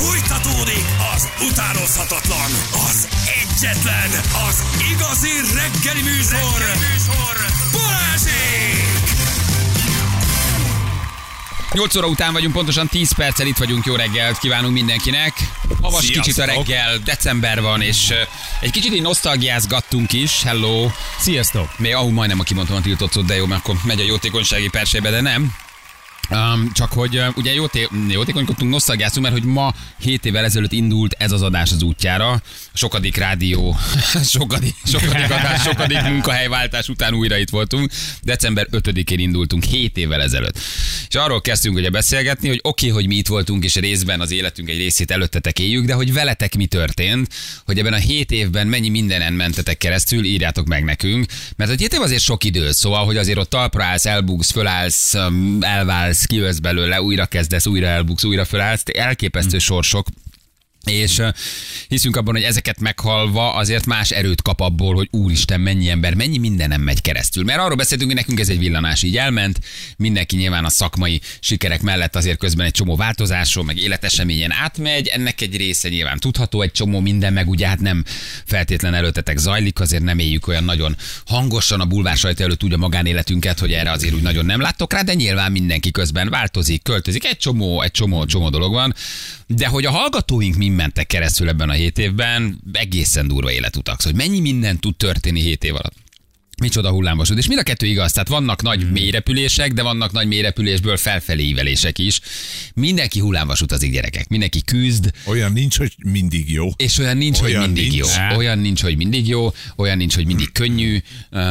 Fújtatódik az utánozhatatlan, az egyetlen, az igazi reggeli műsor, reggeli műsor. Balázsék! 8 óra után vagyunk, pontosan 10 perccel itt vagyunk, jó reggelt kívánunk mindenkinek. Havas Sziasztok. kicsit a reggel, december van, és egy kicsit így nosztalgiázgattunk is, hello. Sziasztok! Még ahú majdnem, aki mondtam a tiltott szót, de jó, mert akkor megy a jótékonysági persébe, de nem. Um, csak hogy uh, ugye jóté- jótékonykodtunk, nosztalgiáztunk, mert hogy ma 7 évvel ezelőtt indult ez az adás az útjára. Sokadik rádió, sokadik, sokadik adás, sokadik munkahelyváltás után újra itt voltunk. December 5-én indultunk 7 évvel ezelőtt. És arról kezdtünk ugye beszélgetni, hogy oké, okay, hogy mi itt voltunk, és részben az életünk egy részét előttetek éljük, de hogy veletek mi történt, hogy ebben a 7 évben mennyi mindenen mentetek keresztül, írjátok meg nekünk. Mert a 7 év azért sok idő, szóval, hogy azért ott talpra állsz, elbugsz, fölállsz, elválsz, kijössz belőle, újra kezdesz, újra elbuksz, újra fölállsz, elképesztő sorsok. És hiszünk abban, hogy ezeket meghalva azért más erőt kap abból, hogy úristen, mennyi ember, mennyi mindenem megy keresztül. Mert arról beszéltünk, hogy nekünk ez egy villanás így elment, mindenki nyilván a szakmai sikerek mellett azért közben egy csomó változáson, meg életeseményen átmegy, ennek egy része nyilván tudható, egy csomó minden, meg ugye hát nem feltétlen előttetek zajlik, azért nem éljük olyan nagyon hangosan a bulvár sajtó előtt úgy a magánéletünket, hogy erre azért úgy nagyon nem láttok rá, de nyilván mindenki közben változik, költözik, egy csomó, egy csomó, csomó dolog van. De hogy a hallgatóink mind mentek keresztül ebben a hét évben, egészen durva életutak. Szóval hogy mennyi minden tud történni hét év alatt. Micsoda hullámvasút. És mind a kettő igaz. Tehát vannak nagy Hmm. mélyrepülések, de vannak nagy mélyrepülésből felfelé ívelések is. Mindenki hullámvasút az gyerekek. Mindenki küzd, Olyan nincs, hogy mindig jó. és olyan nincs, olyan hogy mindig nincs. jó. Olyan nincs, hogy mindig jó, olyan nincs, hogy mindig könnyű, uh,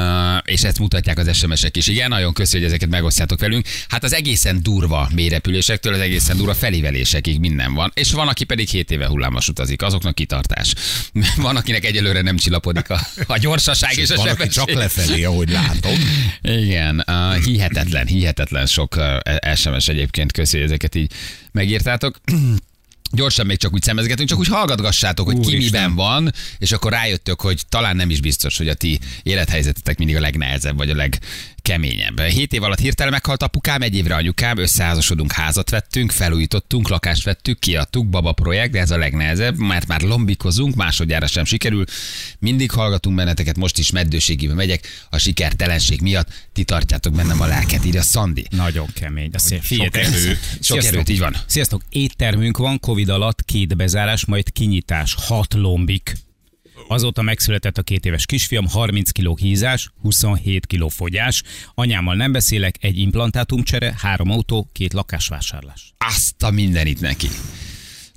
és ezt mutatják az SMS-ek is. Igen, nagyon köszi, hogy ezeket megosztjátok velünk. Hát az egészen durva mélyrepülésektől az egészen durva felívelésekig minden van. És van, aki pedig 7 éve hullámos utazik, azoknak kitartás. Van, akinek egyelőre nem csillapodik a, a gyorsaság és a Van, aki sebesség. csak lefelé, ahogy látom. Igen, uh, hihetetlen, hihetetlen sok uh, SMS egyébként, köszi, hogy ezeket így megírtátok. Gyorsan még csak úgy szemezgetünk, csak úgy hallgatgassátok, hogy ki Úristen. miben van, és akkor rájöttök, hogy talán nem is biztos, hogy a ti élethelyzetetek mindig a legnehezebb, vagy a legkeményebb. Hét év alatt hirtelen meghalt apukám, egy évre anyukám, összeházasodunk, házat vettünk, felújítottunk, lakást vettük, kiadtuk, baba projekt, de ez a legnehezebb, mert már lombikozunk, másodjára sem sikerül. Mindig hallgatunk benneteket, most is meddőségében megyek, a sikertelenség miatt ti tartjátok bennem a lelket, írja Szandi. Nagyon kemény. De szép. Sok Figyeljetek. erő. Sok erőt, így van. Sziasztok, éttermünk van, Covid alatt két bezárás, majd kinyitás, hat lombik. Azóta megszületett a két éves kisfiam, 30 kg hízás, 27 kg fogyás. Anyámmal nem beszélek, egy implantátumcsere, három autó, két lakásvásárlás. Azt a mindenit neki.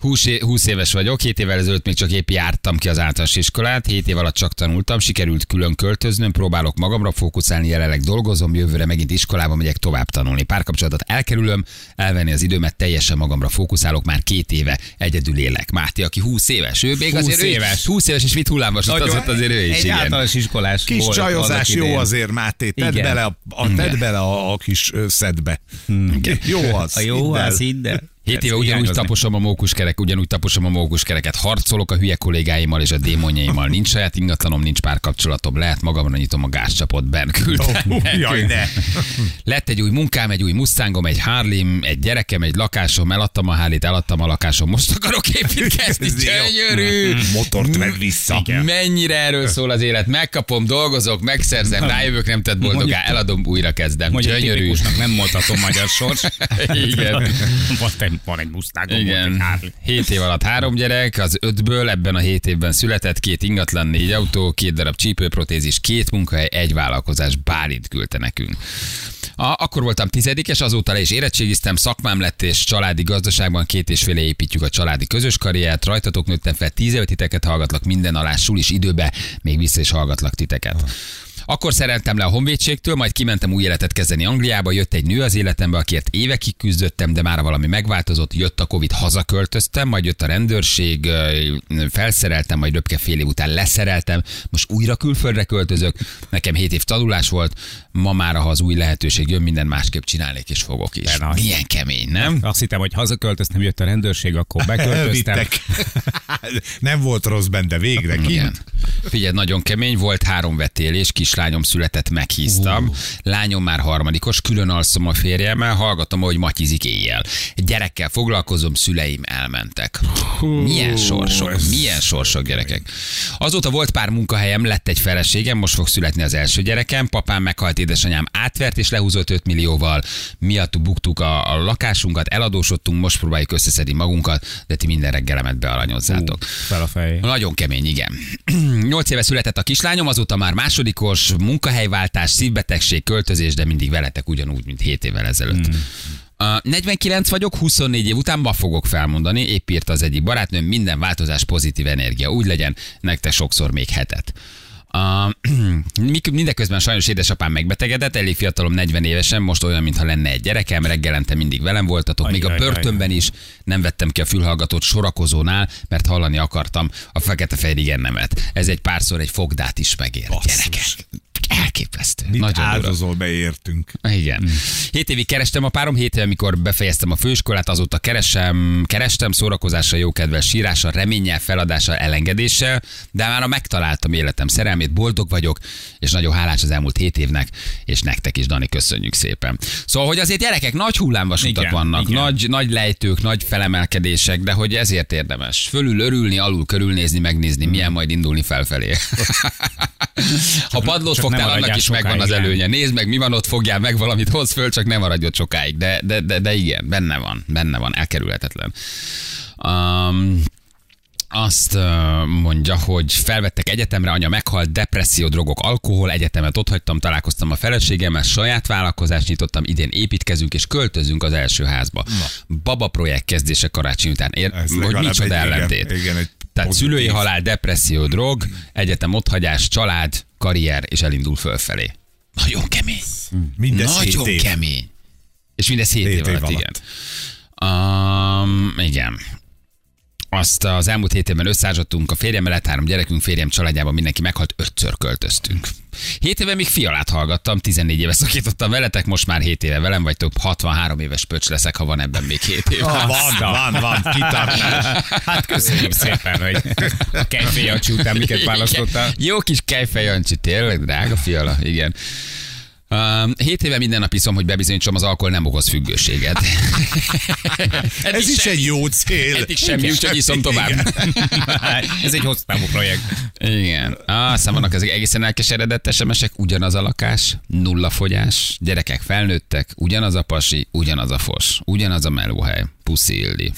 20, é- 20 éves vagyok, 7 évvel ezelőtt még csak épp jártam ki az általános iskolát, 7 év alatt csak tanultam, sikerült külön költöznöm, próbálok magamra fókuszálni, jelenleg dolgozom, jövőre megint iskolába megyek tovább tanulni. Párkapcsolatot elkerülöm, elvenni az időmet, teljesen magamra fókuszálok, már két éve egyedül élek. Máté, aki 20 éves, ő még 20 azért ő is- éves. 20 éves és mit hullámos, az azért ő is, Egy igen. általános iskolás Kis volt csajozás jó idején. azért, Máté. Tedd Igen. bele, a, a, tedd bele a, a kis szedbe. Jó az. A jó, hidd az hidd el. Hét éve ugyanúgy hiányozni. taposom a mókuskerek, ugyanúgy taposom a mókuskereket, harcolok a hülye kollégáimmal és a démonjaimmal, nincs saját ingatlanom, nincs párkapcsolatom, lehet magamra nyitom a gázcsapot, Ben küldte. Ó, Jaj, ne. Lett egy új munkám, egy új Mustangom, egy Harley, egy gyerekem, egy lakásom, eladtam a Harley-t, eladtam a lakásom, most akarok építkezni, gyönyörű. Motort vedd vissza. Mennyire erről szól az élet? Megkapom, dolgozok, megszerzem, rájövök, nem tett boldogá, eladom, újra kezdem. Gyönyörű. nem mondhatom magyar sors. Igen. Van, egy- van egy Mustangom, egy Igen. Harley. Hét év alatt három gyerek, az ötből ebben a hét évben született, két ingatlan, négy autó, két darab csípőprotézis, két munkahely, egy vállalkozás. Bálint küldte nekünk. A, akkor voltam tizedikes, azóta le is érettségiztem, szakmám lett, és családi gazdaságban két és fél építjük a családi közös karriert, rajtatok nőttem fel, tíz éve titeket hallgatlak minden alá, sulis időbe, még vissza is hallgatlak titeket. Akkor szereltem le a honvédségtől, majd kimentem új életet kezdeni Angliába, jött egy nő az életembe, akiért évekig küzdöttem, de már valami megváltozott, jött a Covid, hazaköltöztem, majd jött a rendőrség, felszereltem, majd röpke fél év után leszereltem, most újra külföldre költözök, nekem 7 év tanulás volt, ma már, ha az új lehetőség jön, minden másképp csinálnék és fogok is. Nagy. Milyen kemény, nem? Azt hittem, hogy hazaköltöztem, jött a rendőrség, akkor beköltöztem. Nem volt rossz benne, végre Igen. kint. Figyelj, nagyon kemény volt, három vetélés, kislányom született, meghíztam. Uh. Lányom már harmadikos, külön alszom a férjemmel, hallgatom, hogy matyizik éjjel. Gyerekkel foglalkozom, szüleim elmentek. Milyen sorsok, milyen sorsok, gyerekek. Azóta volt pár munkahelyem, lett egy feleségem, most fog születni az első gyerekem, papám meghalt, édesanyám átvert és lehúzott 5 millióval. Miattuk buktuk a, a lakásunkat, eladósodtunk, most próbáljuk összeszedni magunkat, de ti minden reggelemet bealanyozzátok. Fel a fej. Nagyon kemény, igen. 8 éve született a kislányom, azóta már másodikos, munkahelyváltás, szívbetegség, költözés, de mindig veletek ugyanúgy, mint 7 évvel ezelőtt. Uh, 49 vagyok, 24 év után ma fogok felmondani, épp írta az egyik barátnőm, minden változás pozitív energia, úgy legyen, nektek sokszor még hetet. Uh, mindeközben sajnos édesapám megbetegedett, elég fiatalom, 40 évesen, most olyan, mintha lenne egy gyerekem, reggelente mindig velem voltatok, még a Ajjaj, börtönben is nem vettem ki a fülhallgatót sorakozónál, mert hallani akartam a fekete fejrigennemet. Ez egy párszor egy fogdát is megér. Basszus. Gyerekek. Elképesztő. Mit Nagyon áldozol, beértünk. Igen. Hét évig kerestem a párom, hét éve, amikor befejeztem a főiskolát, azóta keresem, kerestem szórakozással, jókedvel, sírással, reménnyel, feladással, elengedéssel, de már megtaláltam életem szerelmét, boldog vagyok, és nagyon hálás az elmúlt hét évnek, és nektek is, Dani, köszönjük szépen. Szóval, hogy azért gyerekek, nagy hullámvasutak Igen, vannak, igen. nagy, nagy lejtők, nagy felemelkedések, de hogy ezért érdemes. Fölül örülni, alul körülnézni, megnézni, milyen majd indulni felfelé. ha padlót csak fogtál, annak maradjál is megvan az előnye. Nézd meg, mi van ott, fogjál meg valamit, hoz föl, csak ne maradj sokáig. De, de, de, de igen, benne van, benne van, elkerülhetetlen. Um, azt mondja, hogy felvettek egyetemre, anya meghalt, depresszió, drogok, alkohol, egyetemet ott hagytam, találkoztam a feleségemmel, saját vállalkozást nyitottam, idén építkezünk és költözünk az első házba. Baba projekt kezdése karácsony után. Ér, Ez hogy micsoda egy- igen, ellentét. igen, egy Tehát pozitív. szülői halál, depresszió, drog, egyetem otthagyás, család, karrier, és elindul fölfelé. Nagyon kemény. Mindez hét Nagyon év. kemény. És mindez 7 Hét év év alatt, alatt. igen. Um, igen. Azt az elmúlt hét évben összeázsottunk, a férjemmel lett három gyerekünk, férjem családjában mindenki meghalt, ötször költöztünk. Hét éve még fialát hallgattam, 14 éve szakítottam veletek, most már 7 éve velem vagytok, 63 éves pöcs leszek, ha van ebben még 7 év. Van, van, van, kitartás. Hát köszönjük szépen, hogy a Jancsi után miket választottál. Jó kis kejfej tényleg, drága fiala, igen. Um, hét éve minden nap iszom, hogy bebizonyítsam, az alkohol nem okoz függőséget. Ez is sem- egy jó cél. Eddig semmi, úgyhogy iszom tovább. Ez egy hosszú távú projekt. Igen. Ah, aztán vannak ezek egészen elkeseredett SMS-ek, ugyanaz a lakás, nulla fogyás, gyerekek felnőttek, ugyanaz a pasi, ugyanaz a fos, ugyanaz a melóhely, puszi Ildi.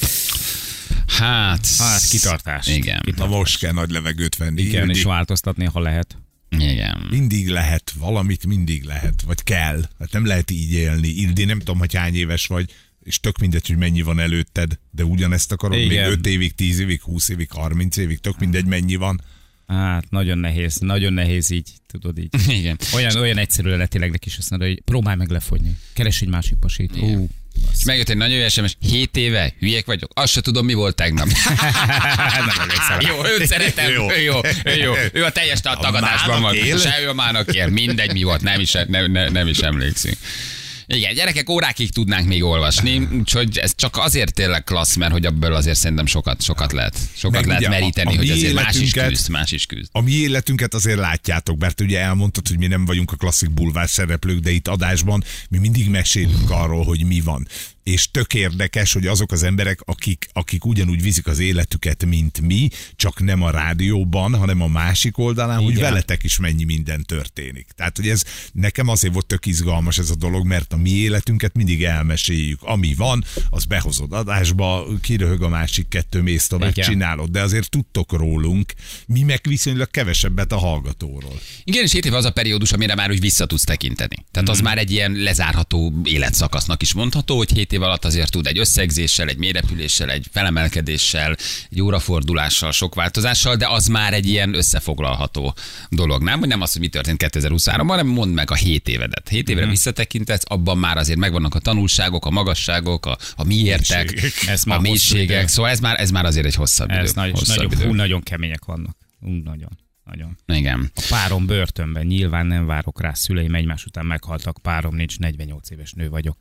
Hát, Hát, kitartás. Igen. Na most kell nagy levegőt venni. Igen, Ildi. és változtatni, ha lehet. Igen. Mindig lehet, valamit mindig lehet, vagy kell. Hát nem lehet így élni. Ildi, nem tudom, hogy hány éves vagy, és tök mindegy, hogy mennyi van előtted, de ugyanezt akarod Igen. még 5 évig, 10 évig, 20 évig, 30 évig, tök mindegy, mennyi van. Hát, nagyon nehéz, nagyon nehéz így, tudod így. Igen. Olyan, olyan egyszerű lenne tényleg neki is azt mondani, hogy próbálj meg lefogyni. Keres egy másik pasit. Hú, És megjött egy nagyon jó SMS, 7 éve, hülyek vagyok, azt se tudom, mi volt tegnap. jó, őt szeretem, Jó. ő jó, ő jó. Ő a teljes ta- tagadásban van. él? Se ő a mának ér, mindegy mi volt, nem is, nem, nem, nem is emlékszünk. Igen, gyerekek, órákig tudnánk még olvasni, úgyhogy ez csak azért tényleg klassz, mert hogy abból azért szerintem sokat, sokat lehet, sokat Meg lehet ugye a- meríteni, a hogy mi azért más is küzd, más is küzd. A mi életünket azért látjátok, mert ugye elmondtad, hogy mi nem vagyunk a klasszik bulvár szereplők, de itt adásban mi mindig mesélünk arról, hogy mi van. És tök érdekes, hogy azok az emberek, akik, akik ugyanúgy viszik az életüket, mint mi, csak nem a rádióban, hanem a másik oldalán, hogy Igen. veletek is mennyi minden történik. Tehát, hogy ez nekem azért volt tök izgalmas ez a dolog, mert a mi életünket mindig elmeséljük. Ami van, az behozod adásba, kiröhög a másik kettő, mész tovább, Igen. csinálod. De azért tudtok rólunk, mi meg viszonylag kevesebbet a hallgatóról. Igen, és 7 év az a periódus, amire már úgy vissza tudsz tekinteni. Tehát az már egy ilyen lezárható életszakasznak is mondható, hogy 7 év alatt azért tud egy összegzéssel, egy mérepüléssel, egy felemelkedéssel, egy órafordulással, sok változással, de az már egy ilyen összefoglalható dolog. Nem, hogy nem az, hogy mi történt 2023 hanem mondd meg a 7 évedet. 7 évre visszatekintetsz, abban már azért megvannak a tanulságok, a magasságok, a, a miértek, Mélységek. Ez a mélységek. idő. Szóval ez már, ez már azért egy hosszabb idő. Ez nagy, hosszabb nagyon, idő. hú, nagyon kemények vannak. Hú, nagyon. Nagyon. Igen. A párom börtönben, nyilván nem várok rá, szüleim egymás után meghaltak, párom nincs, 48 éves nő vagyok.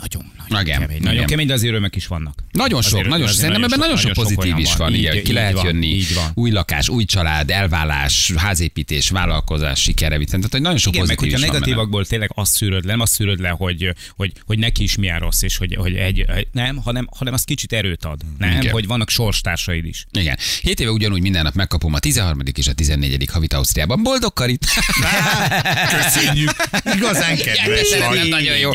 Nagyon, nagyon Igen, kemény. igen. Nagyon kemény, de azért örömök is vannak. Nagyon sok, Azért- nagyon sok. Szerintem ebben nagyon sok pozitív is van. Igen, Így- ki lehet jönni. Új lakás, új család, elvállás, házépítés, vállalkozás, sikere. Tehát hogy nagyon sok Igen, meg pozitív hogyha van benne. negatívakból tényleg azt szűröd le, nem azt szűröd le, hogy, hogy, hogy neki is milyen rossz, és hogy, hogy egy, nem, hanem, hanem az kicsit erőt ad. Nem, Igen. hogy vannak sorstársaid is. Igen. Hét éve ugyanúgy minden nap megkapom a 13. és a 14. havit Ausztriában. Boldog Karit! Köszönjük. Igazán kedves Igen, vagy. Nagyon jó.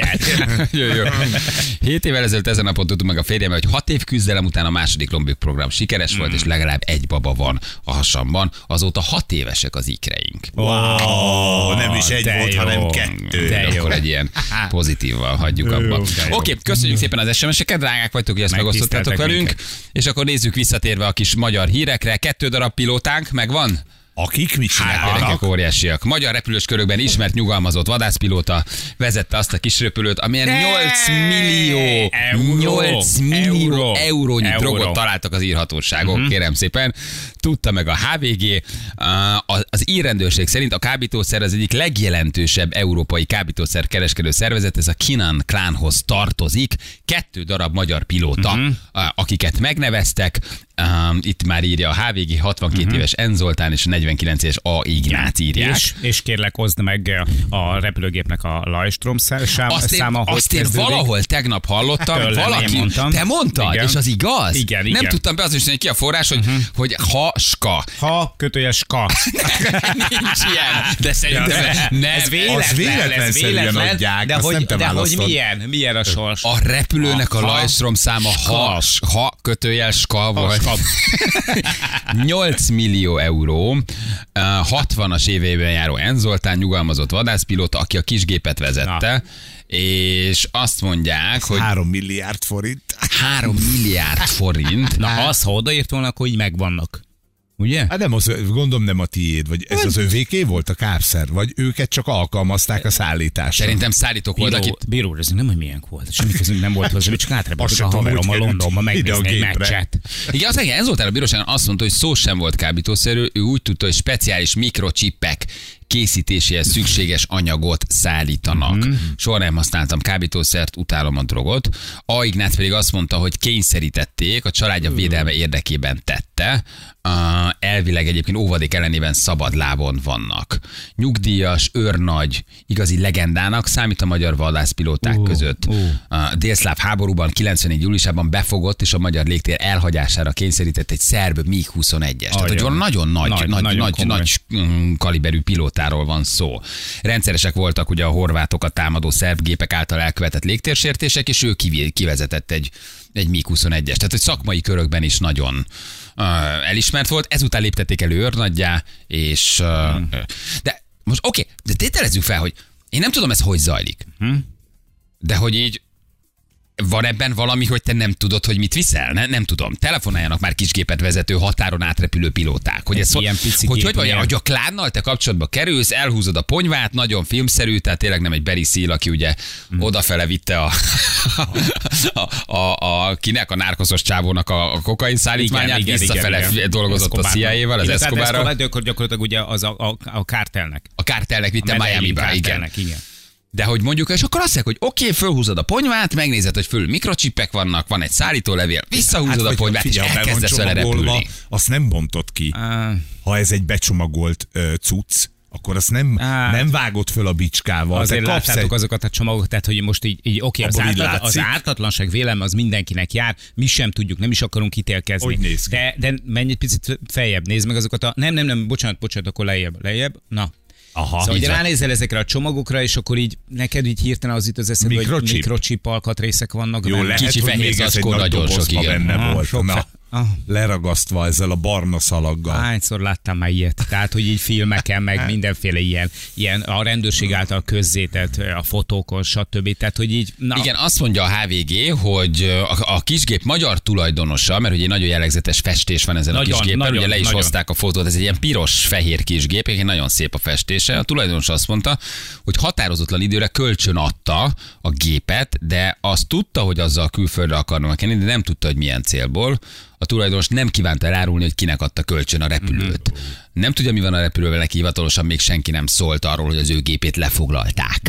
jó, jó. Hét évvel ezelőtt ezen napon tudtuk meg a férjem, hogy hat év küzdelem után a második Lombik program sikeres volt, és legalább egy baba van a hasamban. Azóta hat évesek az ikreink. Wow, nem is egy volt, jó. hanem kettő. De jó. Akkor egy ilyen pozitívval hagyjuk abba. Oké, okay, köszönjük szépen az SMS-eket, drágák vagytok, hogy ezt megosztottátok velünk. minket. És akkor nézzük visszatérve a kis magyar hírekre. Kettő darab pilótánk megvan? Akik mit Hát, csinálnak? gyerekek óriásiak. Magyar repülős körökben ismert nyugalmazott vadászpilóta vezette azt a kis repülőt, amilyen 8 millió, Euró. 8 millió Euró. eurónyi Euró. drogot találtak az írhatóságok, uh-huh. kérem szépen. Tudta meg a HVG. Az írrendőrség szerint a kábítószer az egyik legjelentősebb európai kábítószer kereskedő szervezet, ez a Kinan klánhoz tartozik. Kettő darab magyar pilóta, uh-huh. akiket megneveztek. Um, itt már írja a HVG, 62 uh-huh. éves N. Zoltán és a 49 éves A. Ignác írják. És, és kérlek, hozd meg a repülőgépnek a Lajstrom szám, Azt én, száma, hogy azt én valahol tegnap hallottam, Tőlem, valaki, mondtam. te mondtad, Igen. és az igaz? Igen, Nem igen. tudtam beazonosítani, ki a forrás, hogy, uh-huh. hogy haska. Ha, kötőjes ka. Nincs ilyen, de szerintem nem. ez véletlen, az véletlen ez véletlen, adják, de hogy, nem de hogy milyen, milyen a sors? A repülőnek a, Ha- Lajstrom száma ha, ha kötőjel ska volt. ska. 8 millió euró, 60-as évében járó Enzoltán nyugalmazott vadászpilóta, aki a kisgépet vezette, és azt mondják, hogy Három milliárd forint. 3 milliárd forint. Na, az, ha odaírt volna, akkor így megvannak. Ugye? Hát nem az, gondolom nem a tiéd, vagy ez az övéké volt a kápszer, vagy őket csak alkalmazták a szállításra. Szerintem szállítók voltak Bíró, itt. bíró, ez nem, hogy milyen volt. Semmi közünk nem volt hozzá, csak sem a haverommal hogy Londonba a megnézni egy meccset. Igen, az igen, ez volt el a bíróságon, azt mondta, hogy szó sem volt kábítószerű, ő úgy tudta, hogy speciális mikrocsippek készítéséhez szükséges anyagot szállítanak. Mhm. Mm. Soha nem használtam kábítószert, utálom a drogot. A Ignác pedig azt mondta, hogy kényszerítették, a családja védelme érdekében tette. Uh, elvileg egyébként óvadék ellenében szabad lábon vannak. Nyugdíjas, őrnagy, igazi legendának számít a magyar vadászpilóták Ó, között. ó. A délszláv háborúban 94. júliusában befogott és a magyar légtér elhagyására kényszerített egy szerb MiG-21-es. Tehát, hogy nagyon nagy, Nagy, nagy, nagy, nagy, komoly. nagy pilótáról van szó. Rendszeresek voltak ugye a horvátokat támadó szerb gépek által elkövetett légtérsértések, és ő kivezetett egy, egy MiG-21-es. Tehát, hogy szakmai körökben is nagyon uh, elismert volt. Ezután léptették elő őrnaggyá, és uh, Hmm. de most oké, okay, de tételezzük fel, hogy én nem tudom ez hogy zajlik. Hmm. De hogy így van ebben valami, hogy te nem tudod, hogy mit viszel? Ne, nem tudom. Telefonáljanak már kisgépet vezető, határon átrepülő pilóták. Hogy, ez, Ilyen pici hogy, hogy, vagy, hogy a klánnal te kapcsolatba kerülsz, elhúzod a ponyvát, nagyon filmszerű, tehát tényleg nem egy Barry Seal, aki ugye Hmm. odafele vitte a, a, a, a, kinek a nárkoszos csávónak a, a kokain szállítmányát, visszafele dolgozott a CIA-val, az hát Escobarral. Escobar, gyakorlatilag ugye az a, a, a kártelnek. A kártelnek vitte Miami-ba, igen. igen. De hogy mondjuk, és akkor azt mondják, hogy oké, okay, fölhúzod a ponyvát, megnézed, hogy föl mikrocsipek vannak, van egy szállítólevél, visszahúzod a vagy ponyvát, és be van elkezdesz vele repülni. Azt nem bontott ki. Á, Ha ez egy becsomagolt ö, cucc, akkor azt nem, Hát. nem vágod föl a bicskával. Azért láttátok egy, azokat a csomagokat, tehát hogy most így, így oké, az, Abból így ártat, az ártatlanság vélem az mindenkinek jár, mi sem tudjuk, nem is akarunk ítélkezni. De, de menj egy picit feljebb, nézd meg azokat a... Nem, nem, nem, bocsánat, bocsánat, akkor lejjebb, lejjebb. Na, Aha, Szóval, hogy ránézel ezekre a csomagokra, és akkor így neked így hirtelen az itt az eszedbe, hogy mikrochip alkatrészek vannak. Jó, lehet, Kicsi hogy fehér zacskó, nagy nagyon sok, igen. benne volt. sok Ah. leragasztva ezzel a barna szalaggal. Hányszor láttam már ilyet? Tehát, hogy így filmeken, meg mindenféle ilyen, ilyen a rendőrség által közzétett a fotókon, stb. Tehát, hogy így... Na, Igen, azt mondja a HVG, hogy a, a kisgép magyar tulajdonosa, mert ugye egy nagyon jellegzetes festés van ezen Nagyon, a kisgépen, nagyon, ugye le is nagyon. hozták a fotót, ez egy ilyen piros-fehér kisgép, egyébként nagyon szép a festése. A tulajdonos azt mondta, hogy határozatlan időre kölcsön adta a gépet, de azt tudta, hogy azzal külföldre akarnak kenni, de nem tudta, hogy milyen célból. A tulajdonos nem kívánta elárulni, hogy kinek adta kölcsön a repülőt. Nem tudja, mi van a repülővel, neki hivatalosan még senki nem szólt arról, hogy az ő gépét lefoglalták.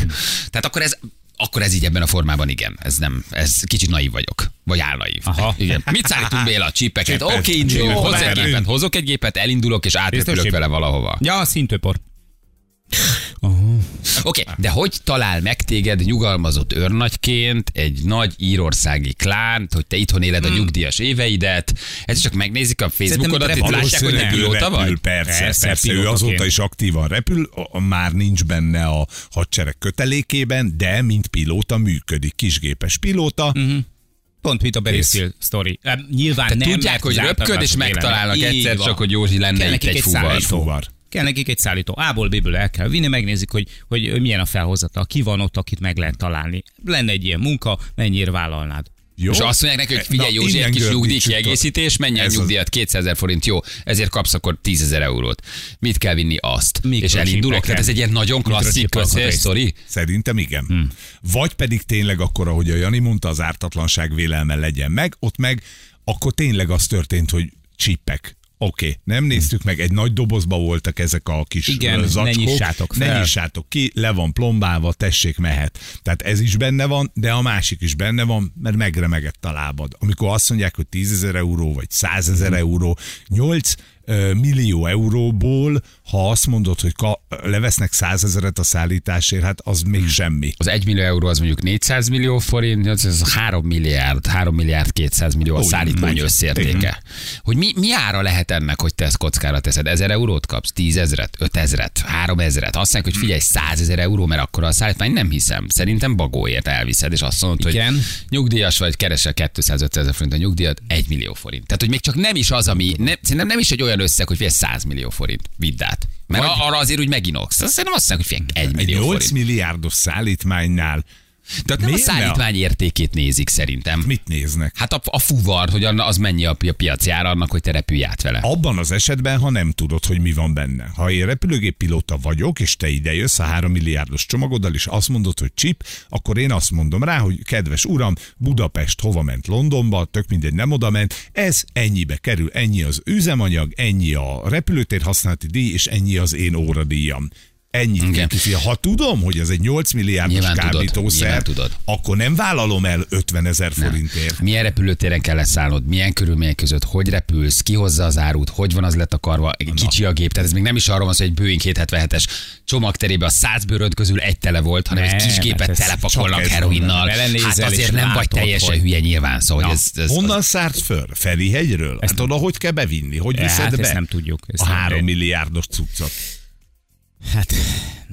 Tehát akkor ez akkor ez így ebben a formában igen. Ez nem, ez kicsit naív vagyok. Vagy álnaív. Aha. Igen. Mit szállítunk Béla? Csipeket. Csipet. Oké, gépet, hozok egy gépet, elindulok, és átrepülök vele valahova. Ja, szintőpor. Oké, de hogy talál meg téged nyugalmazott őrnagyként egy nagy írországi klánt, hogy te itthon éled a nyugdíjas éveidet, ez csak megnézik a Facebookodat, Szerintem és látják, hogy te pilóta repül, vagy? Persze, Persze, persze, ő azóta is aktívan repül, már nincs benne a hadsereg kötelékében, de mint pilóta működik, kisgépes pilóta. Mhm. Pont, mint a Berészil sztori. Nyilván Te nem, tudják, mert hogy röpköd, és megtalálnak egyszer Így van. csak, hogy Józsi lenne Kell itt egy egy szállító. Kell nekik egy szállító. A-ból B-ből el kell vinni, megnézik, hogy, hogy, milyen a felhozata, ki van ott, akit meg lehet találni. Lenne egy ilyen munka, mennyire vállalnád? Jó? És azt mondják neki, hogy figyelj, Na, Józsi, egy kis gördítsük nyugdíj tovább. kiegészítés, menj el nyugdíjat, 200 ezer forint, jó, ezért kapsz akkor 10 ezer eurót. Mit kell vinni azt? És Mikrocsipeket. elindulok, tehát ez egy ilyen nagyon klasszik alkatrészt. sztori. Szerintem igen. Hmm. Vagy pedig tényleg akkor, ahogy a Jani mondta, az ártatlanság vélelme legyen meg, ott meg akkor tényleg az történt, hogy csipek. Oké, okay. nem néztük meg, egy nagy dobozba voltak ezek a kis Igen, ö, ne zacskók. nyissátok Ne fel. nyissátok ki, le van plombálva, tessék, mehet. Tehát ez is benne van, de a másik is benne van, mert megremegett a lábad. Amikor azt mondják, hogy 10 ezer euró, vagy 100 ezer Mhm. euró, 8 ö, millió euróból, ha azt mondod, hogy ka- levesznek 100 ezeret a szállításért, hát az még semmi. Az 1 millió euró az mondjuk 400 millió forint, az- ez 3 milliárd, 3 milliárd 200 millió a Úgy, szállítmány úgy. összértéke. Hogy mi, mi ára lehet ennek, hogy te ezt kockára teszed? 1000 eurót kapsz? 10 ezeret? 5 ezeret? 3 ezeret? Azt mondják, hogy figyelj, 100 ezer euró, mert akkor a szállítmány nem hiszem. Szerintem bagóért elviszed, és azt mondod, Igen. hogy nyugdíjas vagy, keresel 250 ezer forint a nyugdíjat, 1 millió forint. Tehát, hogy még csak nem is az, ami, nem, szerintem nem is egy olyan összeg, hogy figyelj, 100 millió forint, vidd át. Mert Vagy- arra azért úgy meginoksz. Azt Szerintem azt mondják, hogy figyelj, 1 Egy millió 8 forint. milliárdos szállítmánynál Tehát nem a Miért ne? szállítmány értékét nézik szerintem. mit néznek? Hát a, a fuvar, hogy az mennyi a, pi- a piaci ára annak, hogy te repülj át vele. Abban az esetben, ha nem tudod, hogy mi van benne. Ha én repülőgép pilóta vagyok, és te ide jössz a 3 milliárdos csomagoddal, és azt mondod, hogy chip, akkor én azt mondom rá, hogy kedves uram, Budapest hova ment Londonba, tök mindegy, nem oda ment, ez ennyibe kerül, ennyi az üzemanyag, ennyi a repülőtér használati díj, és ennyi az én óradíjam. Ennyit Igen. kifizetni. Ha tudom, hogy ez egy 8 milliárdos Nyilván tudod, kábítószer, nyilván tudod. akkor nem vállalom el 50 ezer forintért. Milyen repülőtéren kell leszállnod, milyen körülmények között, hogy repülsz, ki hozza az árut, hogy van az letakarva, kicsi a gép. Tehát ez még nem is arról van szó, hogy egy Boeing 777-es csomagterébe a 100 bőröd közül egy tele volt, hanem egy Nem, kis hát gépet ez telepakolnak heroinnal. Hát azért nem vagy teljesen hogy- hülye nyilván, szóval Na, ez, ez, Honnan szársz föl? Ferihegyről? Ezt tudod, hogy kell bevinni? Hogy Hát viszed be? ezt nem tudjuk, ezt a három milliárdos cuccot. Hát,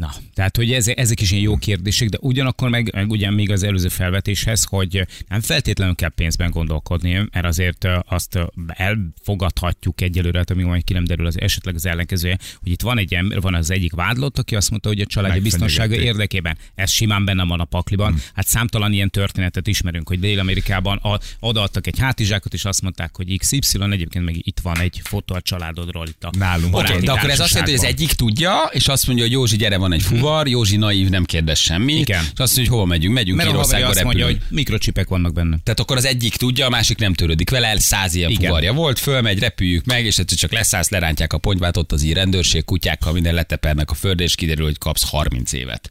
na, tehát, hogy ez, ezek is ilyen jó kérdések, de ugyanakkor meg, meg ugyan még az előző felvetéshez, hogy nem feltétlenül kell pénzben gondolkodni, mert azért azt elfogadhatjuk egyelőre, hát amíg majd ki nem derül az esetleg az ellenkezője, hogy itt van egy ember, van az egyik vádlott, aki azt mondta, hogy a családi biztonsága érdekében. Ez simán benne van a pakliban. Hmm. Hát számtalan ilyen történetet ismerünk, hogy Dél-Amerikában a, odaadtak egy hátizsákot, és azt mondták, hogy XY, egyébként meg itt van egy fotó a családodról itt a Nálunk. Oké, baráti de akkor ez azt jelenti, hogy az egyik tudja, és azt mondja, hogy Józsi, gyere, van egy fuvar, Józsi naív, nem kérdez semmit. Igen. És azt mondja, hogy hova megyünk, megyünk Mert Írországba azt mondja, repülünk. hogy mikrocsipek vannak benne. Tehát akkor az egyik tudja, a másik nem törődik vele, száz ilyen Igen. fuvarja volt, fölmegy, repüljük meg, és egyszer csak leszállsz, lerántják a pontyvát, ott az ír rendőrség, kutyákkal minden letepernek a földre, és kiderül, hogy kapsz 30 évet.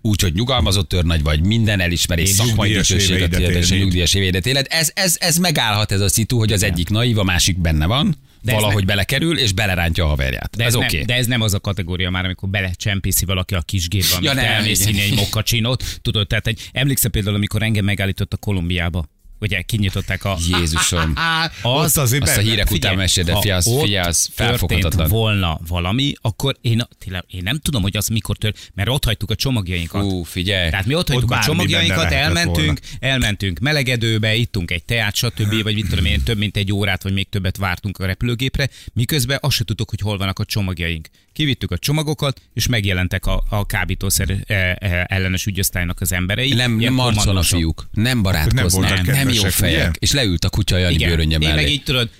Úgyhogy nyugalmazott őrnagy vagy, minden elismerés, És szakmai dicsőséget élni. nyugdíjas évédet élet. Ez, ez, ez megállhat ez a szitu, hogy az egyik naív, a másik benne van, De valahogy ne- belekerül, és belerántja a haverját. De ez ez, oké. nem, de ez nem az a kategória már, amikor belecsempészi valaki a kis gépbe, amit Ja, nem, elmész egy mokkacsinót. Tudod, tehát egy, emlékszel például, amikor engem megállított a Kolumbiába, ugye kinyitották a... Jézusom. Az azért Azt a hírek után mesél, de ha fia, az, ott fia, az történt felfoghatatlan. volna valami, akkor én, tényleg, én nem tudom, hogy az mikor tört, mert ott hagytuk a csomagjainkat. Ú, figyelj. Tehát mi ott hagytuk a bármi csomagjainkat, elmentünk, elmentünk melegedőbe, ittunk egy teát, stb. vagy mit tudom én, több mint egy órát, vagy még többet vártunk a repülőgépre, miközben azt se tudtuk, hogy hol vannak a csomagjaink. Kivittük a csomagokat, és megjelentek a, a kábítószer eh, eh, ellenes ügyosztálynak az emberei. Nem, nem marcon a fiúk, nem barátkoznak, nem, nem jó fejek. ugye? És leült a kutya a Jani Igen, bőrönje én meg mellé. így tudod,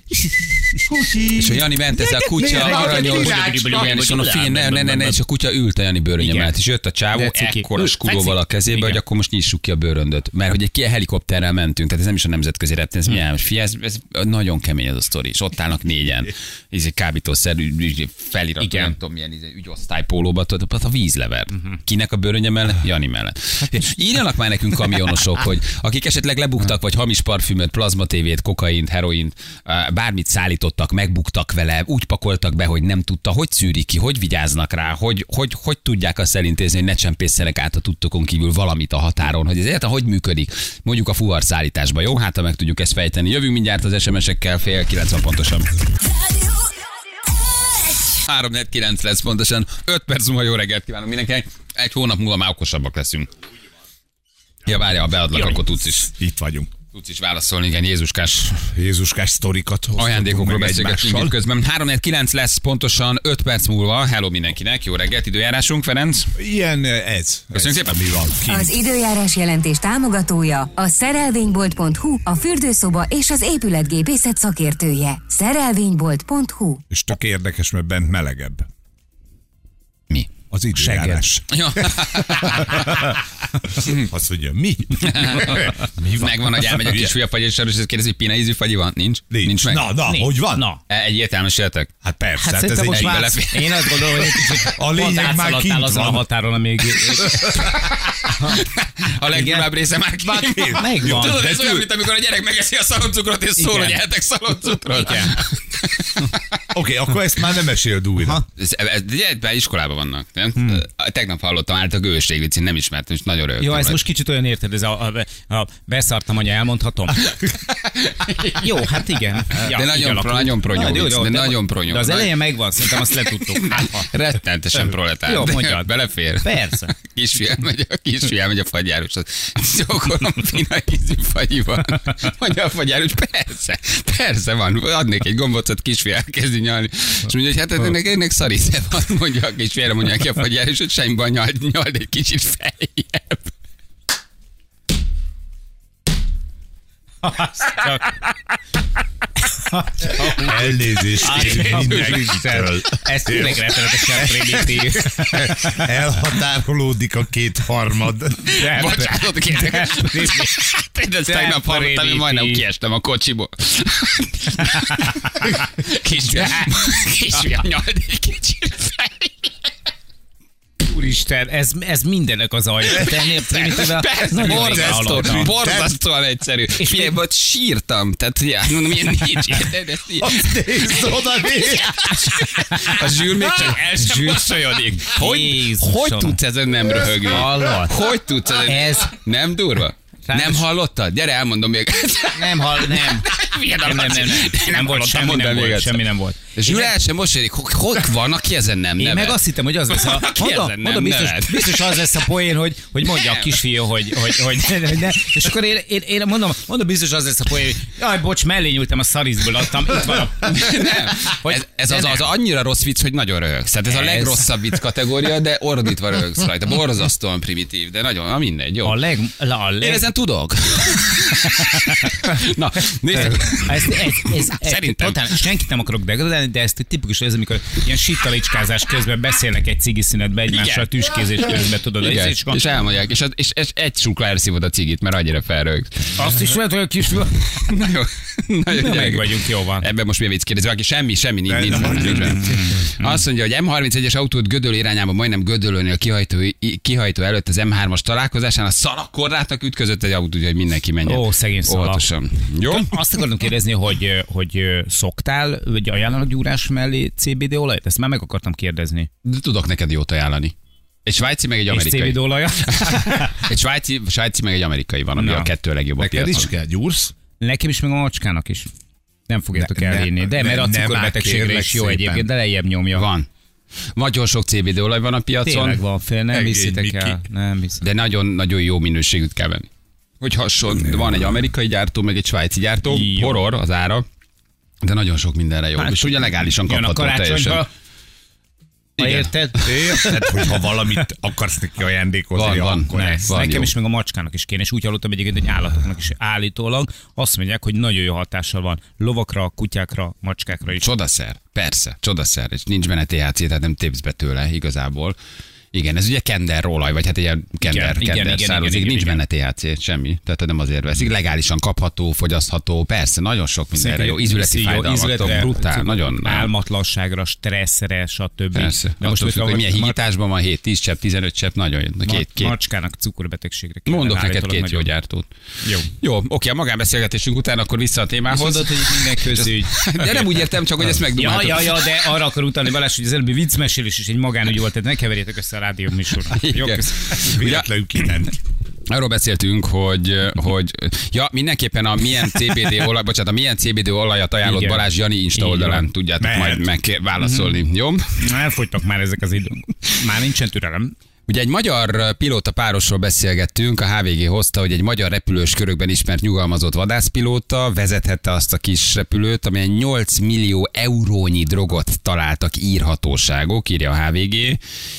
És a Jani ment ezzel a kutya, aranyos, és mondom, figyelj, ne, ne, ne, ne, és a kutya ült a Jani bőrönye Igen. mellett, és jött a csávó, ekkora Ül, skudóval a kezébe, hogy akkor most nyissuk ki a bőröndöt. Mert hogy egy helikopterrel mentünk, tehát ez nem is a nemzetközi reptér, ez milyen, fi, ez, ez, nagyon kemény ez a sztori, és ott állnak négyen, egy kábítószer felirat, Igen. nem tudom, milyen izé, ügyosztálypólóba, tudod, ott a vízlever. Kinek a bőrönye mellett? Jani mellett. Írjanak már nekünk kamionosok, hogy akik esetleg lebuktak, vagy hamis parfümöt, plazmatévét, kokaint, heroint, bármit szállítottak, megbuktak vele, úgy pakoltak be, hogy nem tudta, hogy szűrik ki, hogy vigyáznak rá, hogy, hogy, hogy tudják azt elintézni, hogy ne csempészzenek át a tudtokon kívül valamit a határon, hogy ez egyáltalán hogy működik, mondjuk a fuvarszállításban. Jó, hát ha meg tudjuk ezt fejteni. Jövünk mindjárt az SMS-ekkel, fél 90 pontosan. 3-9 lesz pontosan. 5 perc múlva jó reggelt kívánok mindenkinek. Egy hónap múlva már okosabbak leszünk. Ja, várja, ha beadlak, akkor tudsz is, Itt vagyunk. Tudsz is válaszolni, igen, Jézuskás Jézuskás sztorikat ajándékokról meg beszélgetünk közben. 3-9 lesz pontosan 5 perc múlva. Hello mindenkinek, jó reggelt, időjárásunk, Ferenc. Ilyen ez. Köszönjük ez, szépen. Mi van? Kint. Az időjárás jelentés támogatója a szerelvénybolt.hu, a fürdőszoba és az épületgépészet szakértője. Szerelvénybolt.hu És tök érdekes, mert bent melegebb. Mi? Az időjárás. Ja. Azt mondja, mi? mi Megvan, hogy elmegy a kisfia fagyésára, és ezt kérdezi, hogy pina ízű fagyi van? Nincs? Nincs. Nincs meg? Na, na, Nincs. hogy van? Na. E- Egy értelmesítetek? Hát persze, Hát hát, ez most egy már, lefér. én azt gondolom, hogy egy kicsit A lényeg már kint azon a van. határon, amíg... A legdurább része már Már ki ki- Megvan. Tudod, De ez olyan, mint amikor a gyerek megeszi a szaloncukrot, és szól, hogy ehetek szaloncukrot. Igen. Oké, akkor ezt már nem meséld újra. Ez, ez, ez, be iskolában vannak. Nem? Hmm. Tegnap hallottam, állt a gőség vicin, nem ismertem, és nagyon rögtön. Jó, ez most kicsit olyan érted, ez a, a, a beszartam, anya, elmondhatom. Jó, hát igen. Ja, De nagyon, alakult. nagyon pronyó Na, jó, vicc, jó, de de- nagyon pronyó. De az elején megvan, szerintem azt letudtuk. Hát, ha. Rettentesen proletár. Jó, mondjad. Belefér. Persze. Kisfiam megy, a kisfiam megy a fagyároshoz. Csókolom fina ízű fagyival. Mondja a fagyáros, persze, persze van. Adnék egy gombócot, kisfiam elkezdi nyalni. És mondja, hogy hát ennek, ennek szaríze van. Mondja a kisfiamra, mondja ki a fagyáros, hogy semmi baj, nyald, nyald egy kicsit feljebb. Elnézést kér mindenkitől. Ez tényleg rettenetesen primitív. Elhatárolódik a két harmad. Kérek. Én ezt tegnap hallottam, én majdnem kiestem a kocsiból. Kisfiam, kisfiam, nyald egy kicsit feljebb. Úristen, ez, ez mindennek az alja. Te ennél primitíve Persze, nagyon régen borzasztó, hallottam. borzasztóan egyszerű. És figyelj, ott sírtam, tehát ja, mondom, ilyen nincs, érted? Így- Nézd oda, nézd! A zsűr még csak el sem mosolyodik. Hogy, hogy tudsz ezen nem röhögni? Hogy tudsz ezen? Ez- Nem durva? Ráadásul- Nem hallottad? Gyere, elmondom még. Nem, hall, nem. Milyen Nem, nem, nem, nem. Nem volt, semmi nem még volt, egyszer. semmi nem volt. És Zsűr el sem mosolyodik. Hogy, van, aki ezen nem Én nevet? meg azt hittem, hogy az lesz a... Mondom, nem mondom biztos, biztos az lesz a poén, hogy, hogy mondja a Nem. kisfiú, hogy, hogy, hogy ne, ne. És akkor én, én, én mondom, mondom, biztos az lesz a poén, hogy jaj, bocs, mellé nyúltam, a szarizból adtam, itt van a... Nem. Hogy- ez, ez az, nem. az annyira rossz vicc, hogy nagyon röhögsz. Tehát ez, a Ez- legrosszabb vicc kategória, de ordítva röhögsz rajta. Borzasztóan primitív, de nagyon, na mindegy, jó. A leg... A leg... Én ezen tudok. Na, nézd. Ez, ez, ez, ez, Szerintem. Totál, senkit nem akarok degradálni, de ez tipikus, ez amikor ilyen sitalicskázás közben beszélnek egy cigiszünetbe egymással, Igen. tüskézés közben, tudod, Igen, és, és elmondják, és, és, és egy csukla elszívod a cigit, mert annyira felrögt. azt is lehet, hogy a kisfiú... Nagyon, nagyon Na, meg gyenge. vagyunk, jó van. Ebben most mi a vicc kérdezi? Valaki semmi, semmi nincs. nincs, nincs. Azt mondja, hogy M31-es autót Gödöl irányába majdnem Gödölőnél kihajtó, kihajtó előtt az M3-as találkozásán a szalakorlátnak ütközött egy autó, úgyhogy mindenki menjen. Ó, szegény szala. Óvatosan. Jó? Azt akartam kérdezni, hogy, hogy szoktál, vagy ajánlanak gyúrás mellé CBD olajat? Ezt már meg akartam kérdezni. De tudok neked jót ajánlani. Egy svájci, meg egy És amerikai. CBD olajat? Egy svájci, svájci, meg egy amerikai van, ami Na. a kettő legjobb a Neked is piacon. kell, gyúrsz? Nekem is, meg a macskának is. Nem fogjátok Ne- ne- elhinni. De ne- mert a ne már cukorbetegségre is jó szépen. egyébként, de lejjebb nyomja. Van. Nagyon sok CBD olaj van a piacon, Tényleg van fél, nem Egény hiszitek Miki. el. Nem hiszitek. de nagyon-nagyon jó minőségűt kell venni. Hogy hasonló, van egy amerikai gyártó, meg egy svájci gyártó, Jó. horror az ára, de nagyon sok mindenre jó. Hát, és ugye legálisan kapható teljesen. karácsonyba. Ha Igen. érted? Érted, hogy ha valamit akarsz neki ajándékozni, Van, van, akkor ne. ez. Van Nekem jó. is, meg a macskának is kéne, és úgy hallottam egyébként, hogy állatoknak is állítólag azt mondják, hogy nagyon jó hatással van lovakra, kutyákra, macskákra is. Csodaszer, persze, csodaszer, és nincs benne THC, tehát nem tépsz be tőle igazából. Igen, ez ugye kender olaj, vagy hát ilyen kender, Igen, kender igen, származik, igen, nincs igen. benne THC, semmi, tehát nem azért veszik. Legálisan kapható, fogyasztható, persze, nagyon sok mindenre jó, fájdalmatok, ízületre, brutál, nagyon nem. álmatlanságra, stresszre, stb. Persze, De most függ, hogy milyen higításban van, 7, 10 csepp, 15 csepp, nagyon Két, két. macskának cukorbetegségre kéne Mondok neked két jó nagyon. gyártót. Jó. Jó, oké, a magánbeszélgetésünk után akkor vissza a témához. mondod, hogy minden közügy. De nem úgy értem, csak hogy ezt Ja, megdumáltuk. ja, ja, de arra akar utalni Balázs, hogy az előbbi viccmesélés is egy magánügy volt, tehát ne keverjétek össze rádió műsorban. Jó, Igen. Véletlenül kiment. Arról beszéltünk, hogy, hogy ja, mindenképpen a milyen CBD olaj, bocsánat, a milyen CBD olajat ajánlott Igen. Balázs Jani Insta Így oldalán, tudjátok Mehet. majd meg válaszolni, jó? Elfogytak már ezek az idők. Már nincsen türelem. Ugye egy magyar pilóta párosról beszélgettünk, a HVG hozta, hogy egy magyar repülős körökben ismert nyugalmazott vadászpilóta vezethette azt a kis repülőt, amelyen 8 millió eurónyi drogot találtak írhatóságok, írja a HVG,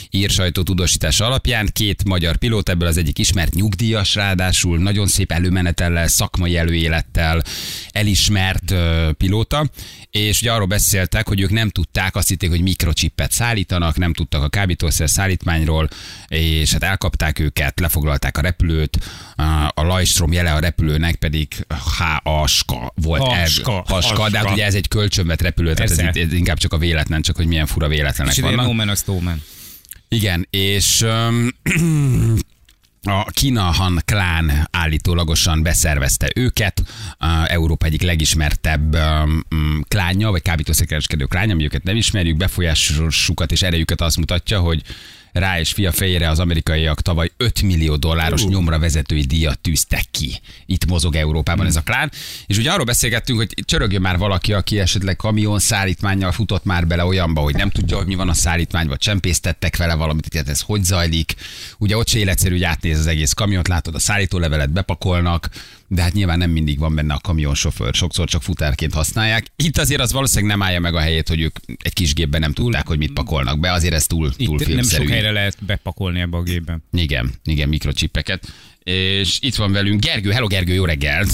ír sajtó tudósítása alapján. Két magyar pilóta, ebből az egyik ismert nyugdíjas, ráadásul nagyon szép előmenetellel, szakmai előélettel elismert ö, pilóta, és ugye arról beszéltek, hogy ők nem tudták, azt hitték, hogy mikrochippet szállítanak, nem tudtak a kábítószer szállítmányról, és hát elkapták őket, lefoglalták a repülőt, a Lajstrom jele a repülőnek pedig H-aska volt. Haska, el, haska, de hát haska. ugye ez egy kölcsönvet repülő, tehát ez, ez inkább csak a véletlen, csak hogy milyen fura véletlenek És vannak. az man. Igen, és öm, a Kinahan klán állítólagosan beszervezte őket, Európa egyik legismertebb mm, klánja, vagy kábítószerkereskedő klánja, mi őket nem ismerjük, befolyásukat és erejüket azt mutatja, hogy rá és fia fejére az amerikaiak tavaly 5 millió dolláros uh. nyomra vezetői díjat tűztek ki. Itt mozog Európában ez a klán. És ugye arról beszélgettünk, hogy csörögjön már valaki, aki esetleg kamion szállítmánnyal futott már bele olyanba, hogy nem tudja, hogy mi van a szállítmány, vagy csempésztettek vele valamit, tehát ez hogy zajlik. Ugye ott se életszerű, hogy átnéz az egész kamiont, látod a szállítólevelet, bepakolnak, de hát nyilván nem mindig van benne a kamionsofőr, sokszor csak futárként használják. Itt azért az valószínűleg nem állja meg a helyét, hogy ők egy kis gépben nem tudták, hogy mit pakolnak be, azért ez túl, túl Itt nem sok helyre lehet bepakolni ebbe a gépbe. Igen, igen, mikrocsippeket. És itt van velünk Gergő. Hello Gergő, jó reggelt!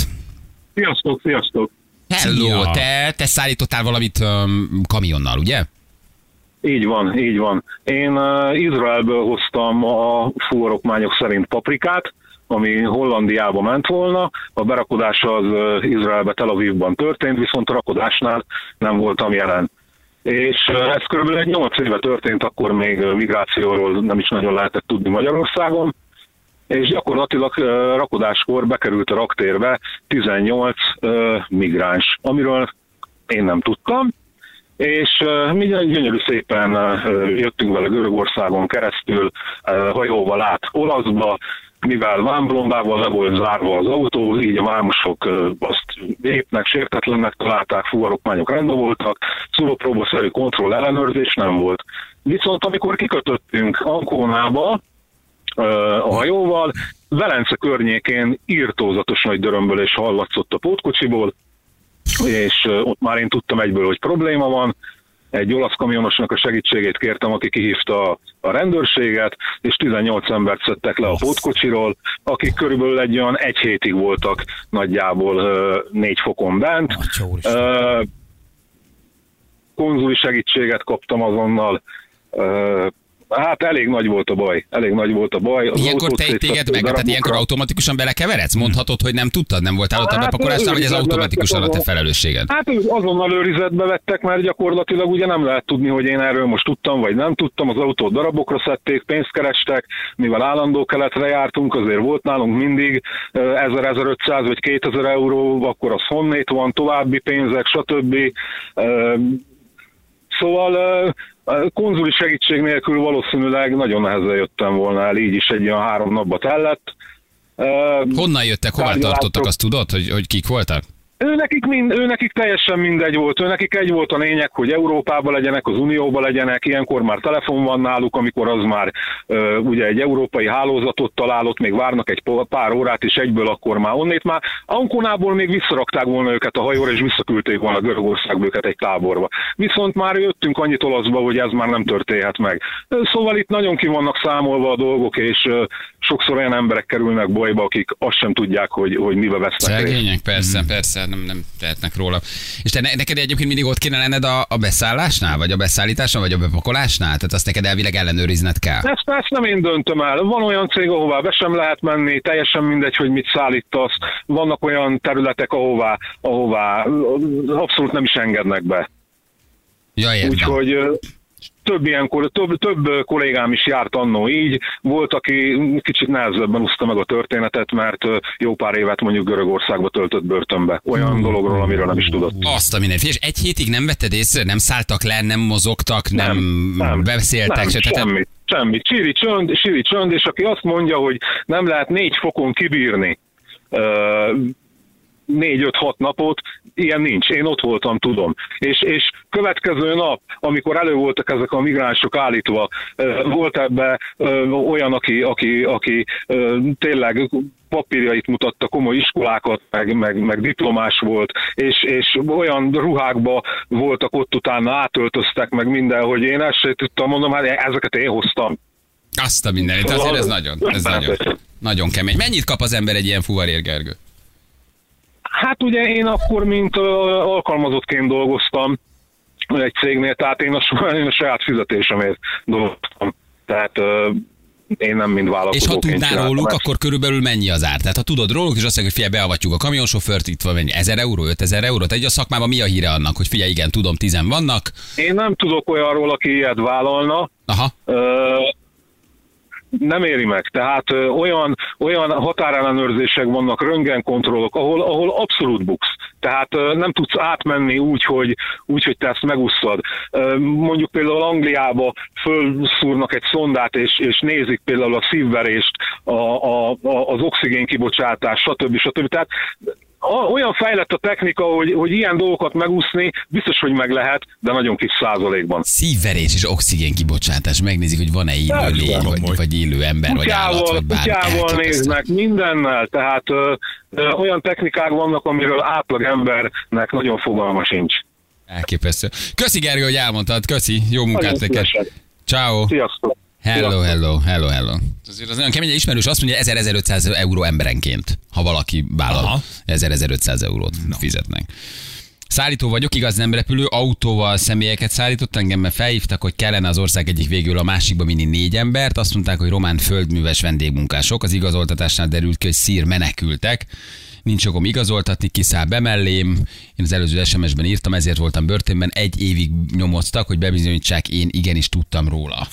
Sziasztok, sziasztok! Hello, Szia. te, te szállítottál valamit um, kamionnal, ugye? Így van, így van. Én uh, Izraelből hoztam a fuvarokmányok szerint paprikát, ami Hollandiába ment volna. A berakodás az uh, Izraelbe, Tel Avivban történt, viszont a rakodásnál nem voltam jelen. És ez kb. egy 8 éve történt, akkor még migrációról nem is nagyon lehetett tudni Magyarországon. És gyakorlatilag rakodáskor bekerült a raktérbe 18 uh, migráns, amiről én nem tudtam, és mi gyönyörű szépen jöttünk vele Görögországon keresztül, hajóval át olaszba, mivel vámblombával le volt zárva az autó, így a vámosok azt épnek, sértetlennek találták, fuvarokmányok rendben voltak, szulópróbaszerű kontroll ellenőrzés nem volt. Viszont amikor kikötöttünk Ankónába, a hajóval, Velence környékén írtózatos nagy dörömbölés hallatszott a pótkocsiból, és ott már én tudtam egyből, hogy probléma van. Egy olasz kamionosnak a segítségét kértem, aki kihívta a- rendőrséget, és 18 embert szedtek le a pótkocsiról, akik körülbelül egy olyan egy hétig voltak nagyjából négy fokon bent. Konzuli segítséget kaptam azonnal. Hát elég nagy volt a baj, elég nagy volt a baj. Az Ilyenkor te téged meg, tehát ilyenkor automatikusan belekeveredsz? Mondhatod, hogy nem tudtad, nem voltál ott a Hát, bepakolásnál, vagy ez automatikusan a te felelősséged? Hát azonnal őrizetbe vettek, mert gyakorlatilag ugye nem lehet tudni, hogy én erről most tudtam, vagy nem tudtam. Az autót darabokra szedték, pénzt kerestek, mivel állandó keletre jártunk, azért volt nálunk mindig ö, 1000-1500 vagy 2000 euró, akkor az honnét van, további pénzek, stb. Szóval konzuli segítség nélkül valószínűleg nagyon nehezen jöttem volna el, így is egy olyan három napba tellett. Honnan jöttek, hová tartottak, azt tudod, hogy, hogy kik voltak? Ő nekik, mind, ő nekik teljesen mindegy volt, ő nekik egy volt a lényeg, hogy Európában legyenek, az Unióban legyenek, ilyenkor már telefon van náluk, amikor az már ö, ugye egy európai hálózatot találott, még várnak egy pár órát, és egyből akkor már onnét már. Ankonából még visszarakták volna őket a hajóra, és visszaküldték volna Görögországba őket egy táborba. Viszont már jöttünk annyit olaszba, hogy ez már nem történhet meg. Szóval itt nagyon ki vannak számolva a dolgok, és ö, sokszor olyan emberek kerülnek bajba, akik azt sem tudják, hogy, hogy mibe vesznek. Szegények, persze, persze, nem, nem tehetnek róla. És te ne, neked egyébként mindig ott kéne lenned a, a beszállásnál, vagy a beszállításnál, vagy a bepakolásnál? Tehát azt neked elvileg ellenőrizned kell. Ezt, ezt nem én döntöm el. Van olyan cég, ahová be sem lehet menni, teljesen mindegy, hogy mit szállítasz. Vannak olyan területek, ahová, ahová abszolút nem is engednek be. Ja, értem. Úgyhogy több, ilyen, több, több kollégám is járt annó így. Volt, aki kicsit nehezebben úszta meg a történetet, mert jó pár évet mondjuk Görögországba töltött börtönbe. Olyan dologról, amiről nem is tudott. Azt a minden. És egy hétig nem vetted észre, nem szálltak le, nem mozogtak, nem, nem, beszéltek. nem, se, tehát semmi, semmi. Csíri csönd, síri csönd, és aki azt mondja, hogy nem lehet négy fokon kibírni ö, négy-öt-hat napot, ilyen nincs. Én ott voltam, tudom. És, és következő nap, amikor elő voltak ezek a migránsok állítva, volt ebbe olyan, aki, aki, aki tényleg papírjait mutatta, komoly iskolákat, meg, meg, meg diplomás volt, és, és olyan ruhákba voltak ott utána, átöltöztek meg minden, hogy én ezt sem tudtam, mondom, hát ezeket én hoztam. azt a mindenit. Azért ez nagyon, ez nagyon, nagyon kemény. Mennyit kap az ember egy ilyen fuvarér, Gergő? Hát ugye én akkor, mint alkalmazottként dolgoztam egy cégnél, tehát én a, én a saját fizetésemért dolgoztam. Tehát én nem mind És vállalkozóként ha tudnál róluk, ezt. akkor körülbelül mennyi az ár? Tehát ha tudod róluk, és azt mondják, hogy figyelj, beavatjuk a kamionsofőrt, itt van mennyi, 1000 euró, 5000 euró. Tehát egy a szakmában mi a híre annak, hogy figyelj, igen, tudom, tizen vannak. Én nem tudok olyanról, aki ilyet vállalna, Aha, Ö, nem éri meg. Tehát ö, olyan, olyan határellenőrzések vannak, röntgenkontrollok, ahol, ahol abszolút buksz. Tehát ö, nem tudsz átmenni úgy, hogy, úgy, hogy te ezt megusszad. Ö, Mondjuk például Angliába fölszúrnak egy szondát, és, és nézik például a szívverést, a, a, a, az oxigén kibocsátás, stb. stb. Tehát olyan fejlett a technika, hogy, hogy ilyen dolgokat megúszni, biztos, hogy meg lehet, de nagyon kis százalékban. szívverés és oxigén kibocsátás. Megnézik, hogy van-e élő Persze. lény, vagy, vagy élő ember, vagy állat, kutyával, vagy bármi. kutyával néznek, mindennel, tehát ö, ö, olyan technikák vannak, amiről átlag embernek nagyon fogalma sincs. Elképesztő. Köszi Gergő, hogy elmondtad. Köszi. Jó munkát neked. Ciao. Sziasztok! Hello, hello, hello, hello. Azért az nagyon kemény, ismerős azt mondja, 1000-1500 euró emberenként, ha valaki vállal. Aha. 1000-1500 eurót no. fizetnek. Szállító vagyok, igaz nem repülő, autóval személyeket szállított, engem mert felhívtak, hogy kellene az ország egyik végül a másikba vinni négy embert. Azt mondták, hogy román földműves vendégmunkások. Az igazoltatásnál derült ki, hogy szír menekültek. Nincs jogom igazoltatni, kiszáll be mellém. Én az előző SMS-ben írtam, ezért voltam börtönben. Egy évig nyomoztak, hogy bebizonyítsák, én igenis tudtam róla.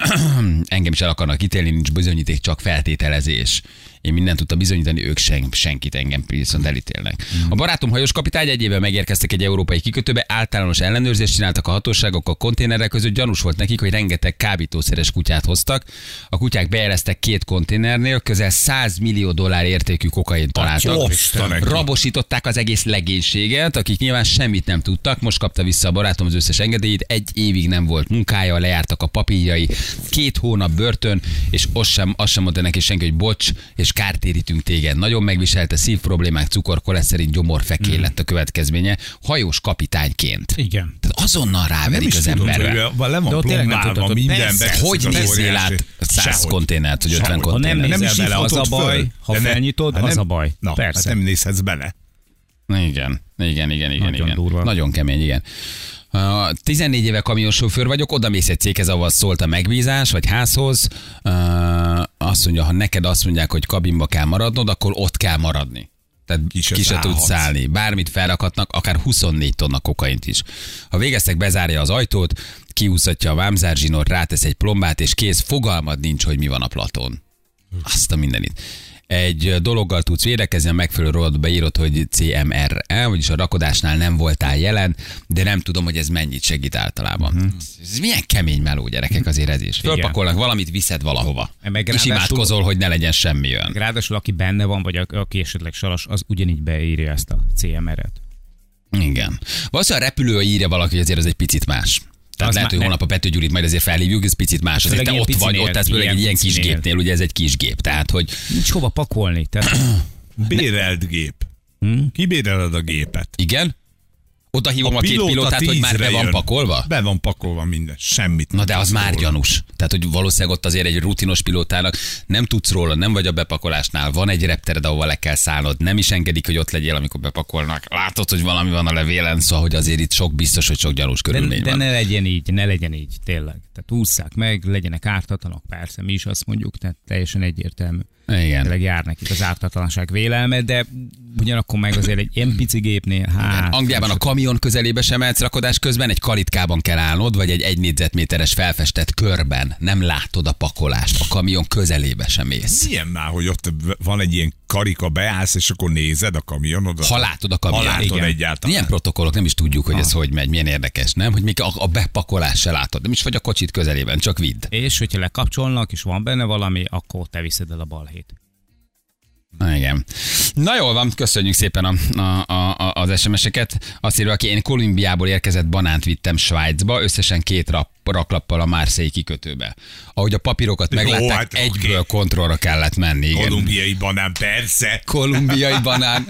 Engem is el akarnak ítélni, nincs bizonyíték, csak feltételezés. Én mindent tudtam bizonyítani, ők sen, senkit engem viszont elítélnek. A barátom hajós kapitány egy éve megérkeztek egy európai kikötőbe, általános ellenőrzést csináltak a hatóságok a konténerek között, gyanús volt nekik, hogy rengeteg kábítószeres kutyát hoztak. A kutyák bejeleztek két konténernél, közel 100 millió dollár értékű kokain találtak. Rabosították az egész legénységet, akik nyilván semmit nem tudtak. Most kapta vissza a barátom az összes engedélyét. Egy évig nem volt munkája, lejártak a papírjai, két hónap börtön, és azt sem, azt sem mondta neki senki, hogy bocs, és kártérítünk téged. Nagyon megviselte szív problémák, cukor, koleszterin, gyomorfekély lett a következménye, hajós kapitányként. Igen. Tehát azonnal Nem ráverik az emberre. hogy le van plombálva tudod, minden. persze. becsukod Hogy nézzél át 100 Sehogy. konténert, vagy 50 Sehogy. Ha nem konténert? Nem nézel bele, az a baj. Ha felnyitod, hát az a baj. Na, Persze. hát nem nézhetsz bele. Igen, igen, igen, igen. Nagyon igen. durva. Nagyon kemény, igen. Uh, 14 éve kamionsofőr vagyok, oda mész egy céghez, ahol szólt a megbízás, vagy házhoz. Azt mondja, ha neked azt mondják, hogy kabinba kell maradnod, akkor ott kell maradni. Tehát Ki se se, ki se tudsz szállni. Bármit felrakhatnak, akár 24 tonna kokaint is. Ha végeztek, bezárja az ajtót, kiúszatja a vámzárzsinort, rátesz egy plombát, és kész, fogalmad nincs, hogy mi van a platón. Azt a mindenit. Egy dologgal tudsz védekezni, a megfelelő rovatba írod, hogy CMR, vagyis a rakodásnál nem voltál jelen, de nem tudom, hogy ez mennyit segít általában. Mhm. Ez milyen kemény meló, gyerekek, azért ez is. Fölpakolnak valamit, viszed valahova. Meg és imádkozol, hogy ne legyen semmi olyan. Ráadásul aki benne van, vagy aki esetleg saras, az ugyanígy beírja ezt a CMR-et. Igen. Valószínűleg a repülő írja valaki, hogy azért ez egy picit más. Tehát Az lehet, hogy ne- holnap a Pető Gyurit majd ezért felhívjuk, ez picit más. Azért te ott vagy, ott ez főleg egy ilyen ilyen kis gépnél, ugye ez egy kis gép. Tehát, hogy Nincs hova pakolni. Tehát Bérelt gép. Kibéreled a gépet. igen, oda hívom a, két pilóta pilótát, hogy már be tízre van jön. pakolva? Be van pakolva minden. Semmit. Na de az már róla. gyanús. Tehát, hogy valószínűleg ott azért egy rutinos pilótának nem tudsz róla, nem vagy a bepakolásnál, van egy reptered, ahova le kell szállnod, nem is engedik, hogy ott legyél, amikor bepakolnak. Látod, hogy valami van a levélen, szóval, hogy azért itt sok biztos, hogy sok gyanús de, körülmény de van. ne legyen így, ne legyen így, tényleg. Tehát ússzák meg, legyenek ártatlanok, persze, mi is azt mondjuk, tehát teljesen egyértelmű. Igen. Tényleg jár nekik az ártatlanság vélelme, de ugyanakkor meg azért egy ilyen pici gépnél, hát... Angliában a kamion közelébe sem mehetsz rakodás közben, egy kalitkában kell állnod, vagy egy egy négyzetméteres felfestett körben. Nem látod a pakolást, a kamion közelébe sem mész. Milyen már, hogy ott van egy ilyen karika, beállsz, és akkor nézed a kamionodat? Ha látod a Ha kamion. látod Igen. egyáltalán. Milyen protokollok, nem is tudjuk, hogy ez hogy megy, milyen érdekes, nem? Hogy még a, a bepakolás se látod, nem is vagy a kocsit közelében, csak vidd. És hogyha lekapcsolnak, és van benne valami, akkor te viszed el a balhét. Na, Igen. Na jól van, köszönjük szépen a, a, a- az SMS-eket. Azt írja, aki én Kolumbiából érkezett banánt vittem Svájcba, összesen két rap, raklappal a Márszei kikötőbe. Ahogy a papírokat meglátták, hát egyből kontrollra kellett menni. Igen. Kolumbiai banán, persze. Kolumbiai banán.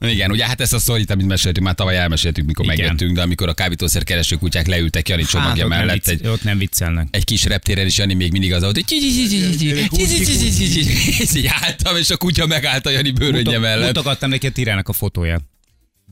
Igen, ugye hát ezt a sztorit, amit meséltünk, már tavaly elmeséltük, mikor Igen. megjöttünk, de amikor a kábítószer kereső kutyák leültek Jani csomagja ott, nem mellett, vicc, egy, ott nem viccelnek. egy kis reptéren is Jani még mindig az volt, hogy álltam, és a kutya megállt a Jani bőröndje Mutat- mellett. Mutogattam neki a Tirának a fotóját.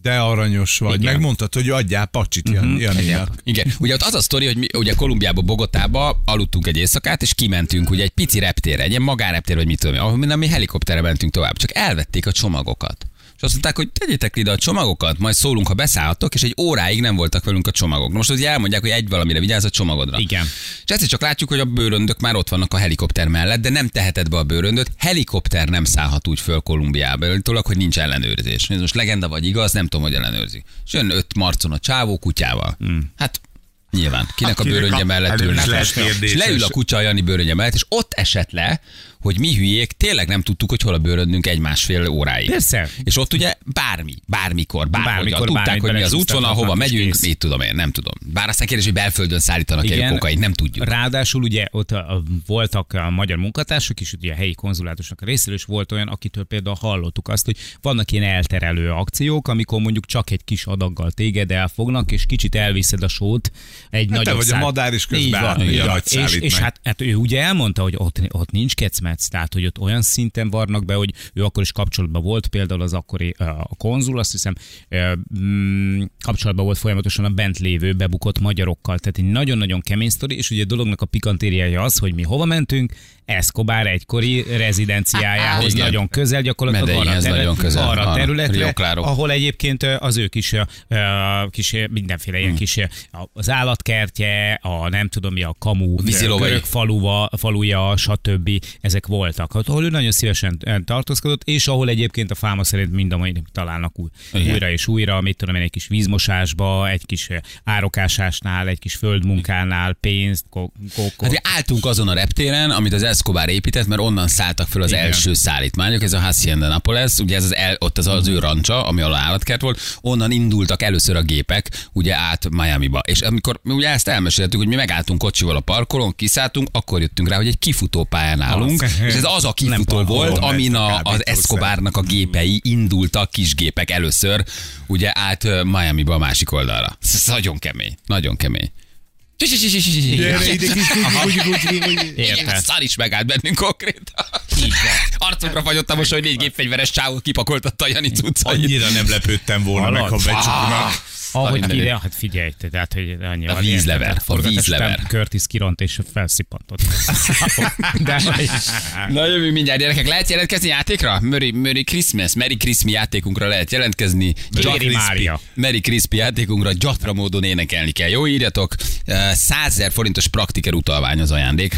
De aranyos vagy. Igen. Megmondtad, hogy adjál pacsit uh-huh. Janinak. Igen, ugye ott az a sztori, hogy mi ugye Kolumbiába, Bogotába aludtunk egy éjszakát, és kimentünk ugye egy pici reptérre, egy ilyen magánreptér, vagy mit tudom, ahol mi helikopterre mentünk tovább, csak elvették a csomagokat. Azt mondták, hogy tegyétek ide a csomagokat, majd szólunk, ha beszálltok, és egy óráig nem voltak velünk a csomagok. Most ugye elmondják, hogy egy valamire vigyázz a csomagodra. Igen. És egyszer csak látjuk, hogy a bőröndök már ott vannak a helikopter mellett, de nem teheted be a bőröndöt. Helikopter nem szállhat úgy föl Kolumbiába, állítólag, hogy nincs ellenőrzés. Ez most legenda vagy igaz, nem tudom, hogy ellenőrzi. És jön öt marcon a csávó kutyával. Hmm. Hát Nyilván. Kinek a Akinek bőröndje a- mellett hát ülnek. És leül a kutya a Jani bőröndje mellett, és ott esett le, hogy mi hülyék, tényleg nem tudtuk, hogy hol a bőröndünk egy másfél óráig. Persze. És ott ugye bármi, bármikor, bárhogyan Bármikor, tudták, hogy mi az útvonal, hova megyünk, kész. mit tudom én, nem tudom. Bár aztán kérdés, hogy belföldön szállítanak el kokain, nem tudjuk. Ráadásul ugye ott a, a, voltak a magyar munkatársak is, ugye a helyi konzulátusnak a részéről, és volt olyan, akitől például hallottuk azt, hogy vannak ilyen elterelő akciók, amikor mondjuk csak egy kis adaggal téged elfognak, és kicsit elviszed a sót egy Hát te nagyobb vagy a szál- madár, és közben Így van, így a van. és, és hát, hát, ő ugye elmondta, hogy ott, ott nincs kecmec, tehát hogy ott olyan szinten varnak be, hogy ő akkor is kapcsolatban volt, például az akkori a konzul, azt hiszem, mm, kapcsolatban volt folyamatosan a bent lévő bebukott magyarokkal, tehát egy nagyon-nagyon kemény sztori, és ugye a dolognak a pikantériája az, hogy mi hova mentünk, Escobar egykori rezidenciájához Igen. nagyon közel, gyakorlatilag arra, terület- nagyon közel, arra a területre, ahol egyébként az ő kis, ö, ö, kis mindenféle Hmm. ilyen kis, ö, az állatkertje, a nem tudom mi, a kamu, Vízilovai. görög faluva, faluja, stb. ezek voltak, Hát, ahol ő nagyon szívesen tartózkodott, és ahol egyébként a fáma szerint mind a mai találnak új, Igen. újra és újra, mit tudom én, egy kis vízmosásba, egy kis árokásásnál, egy kis földmunkánál, pénzt, ko- kokot. Hát álltunk azon a reptéren, amit az Escobar épített, mert onnan szálltak föl az Igen. első szállítmányok, ez a Hacienda Napoles, ugye ez az el, ott az, az ő rancsa, ami alá állatkert volt, onnan indultak először a gépek, ugye át Miami-ba. És amikor mi ugye ezt elmeséltük, hogy mi megálltunk kocsival a parkolón, kiszálltunk, akkor jöttünk rá, hogy egy kifutópályán állunk, Az. és ez az a kifutó Nem volt, amin a, az. Escobarnak a gépei indultak, kis gépek először, ugye át Miami-ba a másik oldalra. Ez nagyon kemény, nagyon kemény. Érted? szar is megállt bennünk konkrétan. Arcomra fagyottam most, hogy négy gépfegyveres csávó kipakoltatta a Jani cuccait. Annyira nem lepődtem volna meg, ha becsuknak. Ahogy Nagyon kire, hát figyelj, te, tehát, hogy annyi A vízlever, a vízlever. Curtis kiront és felszippantott. De Na jövünk mindjárt gyerekek, lehet jelentkezni játékra? Merry, Merry Christmas, Merry Christmas játékunkra lehet jelentkezni. Merry Mária. Merry Crispy játékunkra gyatra módon énekelni kell. Jó, írjatok. 100 000 forintos praktiker utalvány az ajándék.